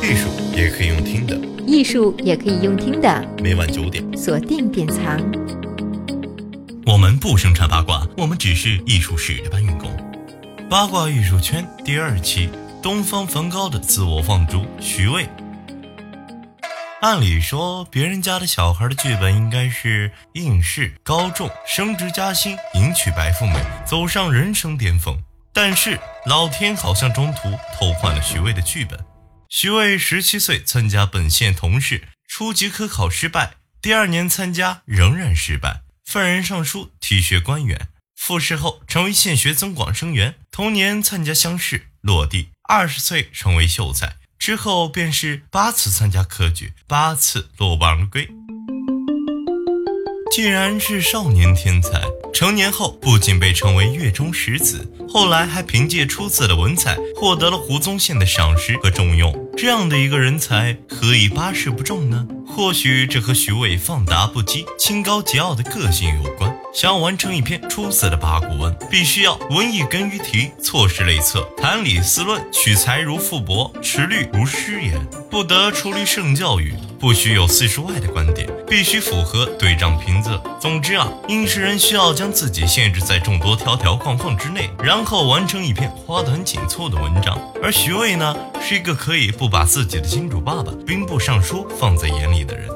艺术也可以用听的，艺术也可以用听的。每晚九点，锁定典藏。我们不生产八卦，我们只是艺术史的搬运工。八卦艺术圈第二期：东方梵高的自我放逐。徐渭。按理说，别人家的小孩的剧本应该是应试高中、升职加薪、迎娶白富美、走上人生巅峰。但是老天好像中途偷换了徐渭的剧本。徐渭十七岁参加本县同试，初级科考失败，第二年参加仍然失败，愤然上书提学官员。复试后成为县学增广生员，同年参加乡试落地，二十岁成为秀才，之后便是八次参加科举，八次落榜而归。既然是少年天才，成年后不仅被称为月中石子，后来还凭借出色的文采获得了胡宗宪的赏识和重用。这样的一个人才，何以八世不中呢？或许这和徐渭放达不羁、清高桀骜的个性有关。想要完成一篇出色的八股文，必须要文艺根于题，错失类策，谈理思论，取材如傅伯，持律如诗言，不得出律圣教育。不许有四书外的观点，必须符合对仗平仄。总之啊，应试人需要将自己限制在众多条条框框之内，然后完成一篇花团锦簇的文章。而徐渭呢，是一个可以不把自己的金主爸爸兵部尚书放在眼里的人。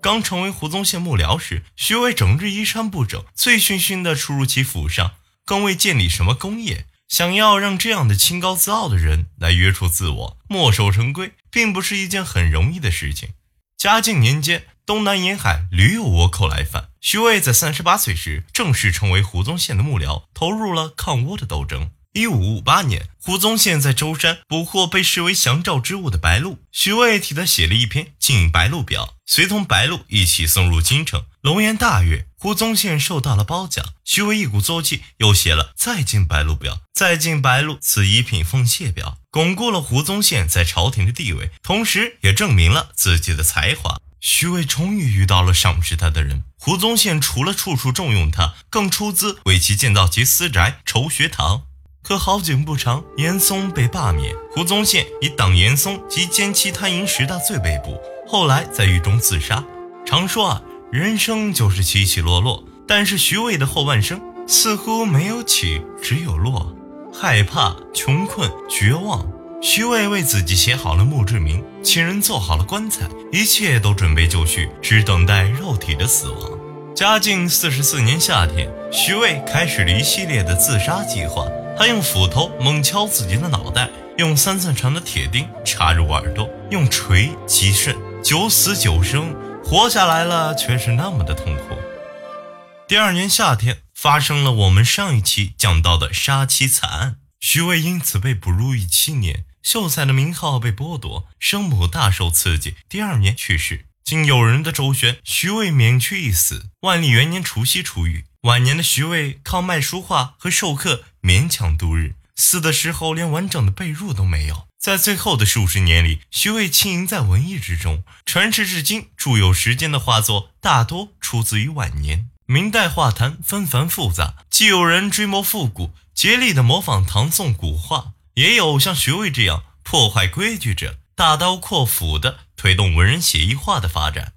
刚成为胡宗宪幕僚时，徐渭整日衣衫不整，醉醺醺地出入其府上，更未建立什么功业。想要让这样的清高自傲的人来约束自我、墨守成规，并不是一件很容易的事情。嘉靖年间，东南沿海屡有倭寇来犯，徐渭在三十八岁时正式成为胡宗宪的幕僚，投入了抗倭的斗争。一五五八年，胡宗宪在舟山捕获被视为降诏之物的白鹿，徐渭替他写了一篇《敬白鹿表》，随同白鹿一起送入京城。龙颜大悦，胡宗宪受到了褒奖。徐渭一鼓作气，又写了《再敬白鹿表》，再敬白鹿赐一品奉谢表，巩固了胡宗宪在朝廷的地位，同时也证明了自己的才华。徐渭终于遇到了赏识他的人。胡宗宪除了处处重用他，更出资为其建造其私宅、筹学堂。可好景不长，严嵩被罢免，胡宗宪以党严嵩及奸妻贪淫十大罪被捕，后来在狱中自杀。常说啊，人生就是起起落落，但是徐渭的后半生似乎没有起，只有落。害怕、穷困、绝望，徐渭为自己写好了墓志铭，请人做好了棺材，一切都准备就绪，只等待肉体的死亡。嘉靖四十四年夏天，徐渭开始了一系列的自杀计划。他用斧头猛敲自己的脑袋，用三寸长的铁钉插入耳朵，用锤击肾，九死九生，活下来了却是那么的痛苦。第二年夏天，发生了我们上一期讲到的杀妻惨案，徐渭因此被捕入狱七年，秀才的名号被剥夺，生母大受刺激，第二年去世。经友人的周旋，徐渭免去一死，万历元年除夕出狱。晚年的徐渭靠卖书画和授课勉强度日，死的时候连完整的被褥都没有。在最后的数十年里，徐渭浸淫在文艺之中，传世至今著有时间的画作大多出自于晚年。明代画坛纷繁复杂，既有人追摹复古，竭力的模仿唐宋古画，也有像徐渭这样破坏规矩者，大刀阔斧的推动文人写意画的发展。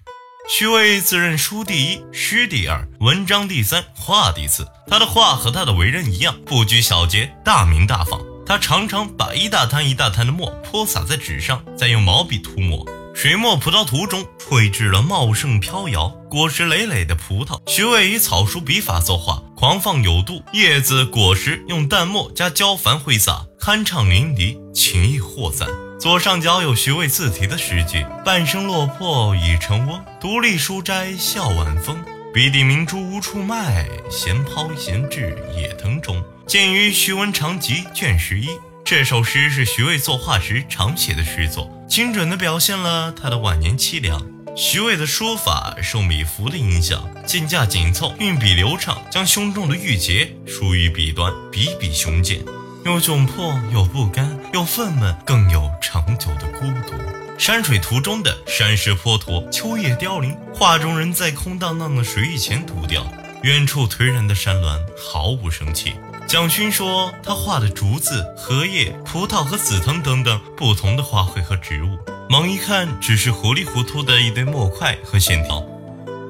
徐渭自认书第一，诗第二，文章第三，画第四。他的画和他的为人一样，不拘小节，大明大方。他常常把一大滩一大滩的墨泼洒在纸上，再用毛笔涂抹。水墨葡萄图中绘制了茂盛飘摇、果实累累的葡萄。徐渭以草书笔法作画，狂放有度，叶子、果实用淡墨加焦矾挥洒，酣畅淋漓，情意豁散。左上角有徐渭自题的诗句：“半生落魄已成翁，独立书斋笑晚风。笔底明珠无处卖，闲抛闲掷野藤中。”见于《徐文长集》卷十一。这首诗是徐渭作画时常写的诗作，精准地表现了他的晚年凄凉。徐渭的书法受米芾的影响，劲架紧凑，运笔流畅，将胸中的郁结疏于笔端，笔笔雄健。有窘迫，有不甘，有愤懑，更有长久的孤独。山水图中的山石坡驼，秋叶凋零，画中人在空荡荡的水域前独钓，远处颓然的山峦毫无生气。蒋勋说，他画的竹子、荷叶、葡萄和紫藤等等不同的花卉和植物，猛一看只是糊里糊涂的一堆墨块和线条，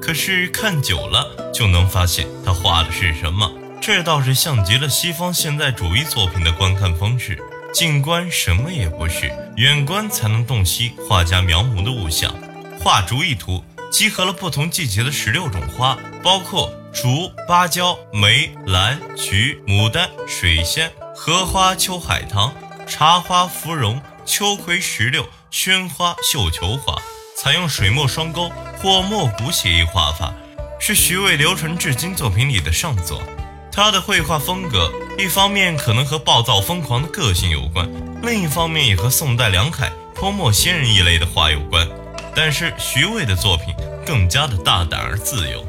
可是看久了就能发现他画的是什么。这倒是像极了西方现代主义作品的观看方式，近观什么也不是，远观才能洞悉画家描摹的物象。画竹一图集合了不同季节的十六种花，包括。竹、芭蕉、梅、兰、菊、牡丹、水仙、荷花、秋海棠、茶花、芙蓉、秋葵、石榴、萱花、绣球花，采用水墨双钩或墨骨写意画法，是徐渭流传至今作品里的上作。他的绘画风格，一方面可能和暴躁疯狂的个性有关，另一方面也和宋代梁楷泼墨仙人一类的画有关。但是徐渭的作品更加的大胆而自由。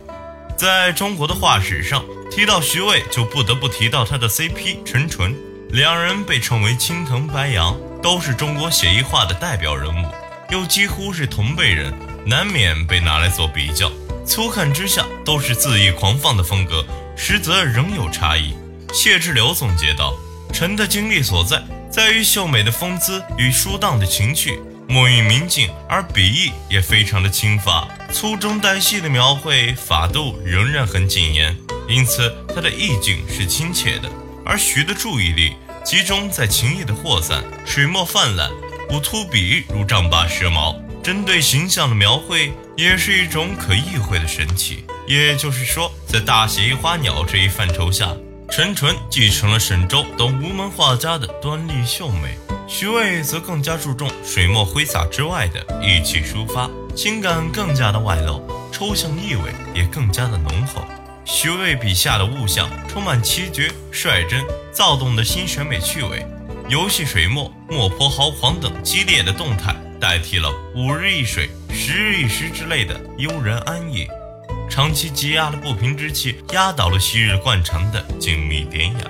在中国的画史上，提到徐渭就不得不提到他的 CP 陈纯，两人被称为青藤白杨，都是中国写意画的代表人物，又几乎是同辈人，难免被拿来做比较。粗看之下都是恣意狂放的风格，实则仍有差异。谢志流总结道：“陈的精力所在，在于秀美的风姿与舒荡的情趣。”墨韵明净，而笔意也非常的轻发，粗中带细的描绘法度仍然很谨严，因此他的意境是亲切的。而徐的注意力集中在情意的扩散，水墨泛滥，不突笔如丈八蛇矛，针对形象的描绘也是一种可意会的神奇。也就是说，在大写意花鸟这一范畴下，陈纯继承了沈周等无门画家的端丽秀美。徐渭则更加注重水墨挥洒之外的意气抒发，情感更加的外露，抽象意味也更加的浓厚。徐渭笔下的物象充满奇绝、率真、躁动的新审美趣味，游戏水墨、墨泼豪狂等激烈的动态，代替了五日一水、十日一诗之类的悠然安逸。长期积压的不平之气，压倒了昔日惯常的静谧典雅。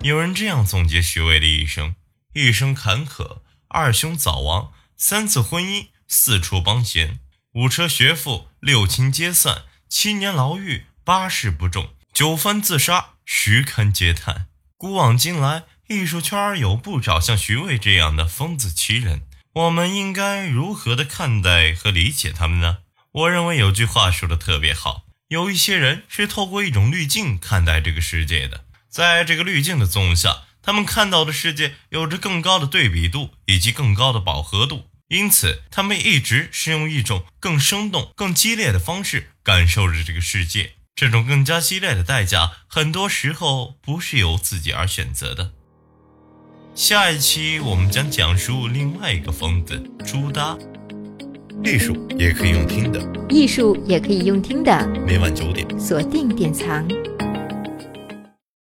有人这样总结徐渭的一生：一生坎坷，二兄早亡，三次婚姻，四处帮闲，五车学富，六亲皆散，七年牢狱，八世不中，九番自杀，十堪嗟叹。古往今来，艺术圈有不少像徐渭这样的疯子奇人，我们应该如何的看待和理解他们呢？我认为有句话说的特别好：有一些人是透过一种滤镜看待这个世界的。在这个滤镜的作用下，他们看到的世界有着更高的对比度以及更高的饱和度，因此他们一直是用一种更生动、更激烈的方式感受着这个世界。这种更加激烈的代价，很多时候不是由自己而选择的。下一期我们将讲述另外一个疯子朱耷。艺术也可以用听的，艺术也可以用听的。每晚九点，锁定典藏。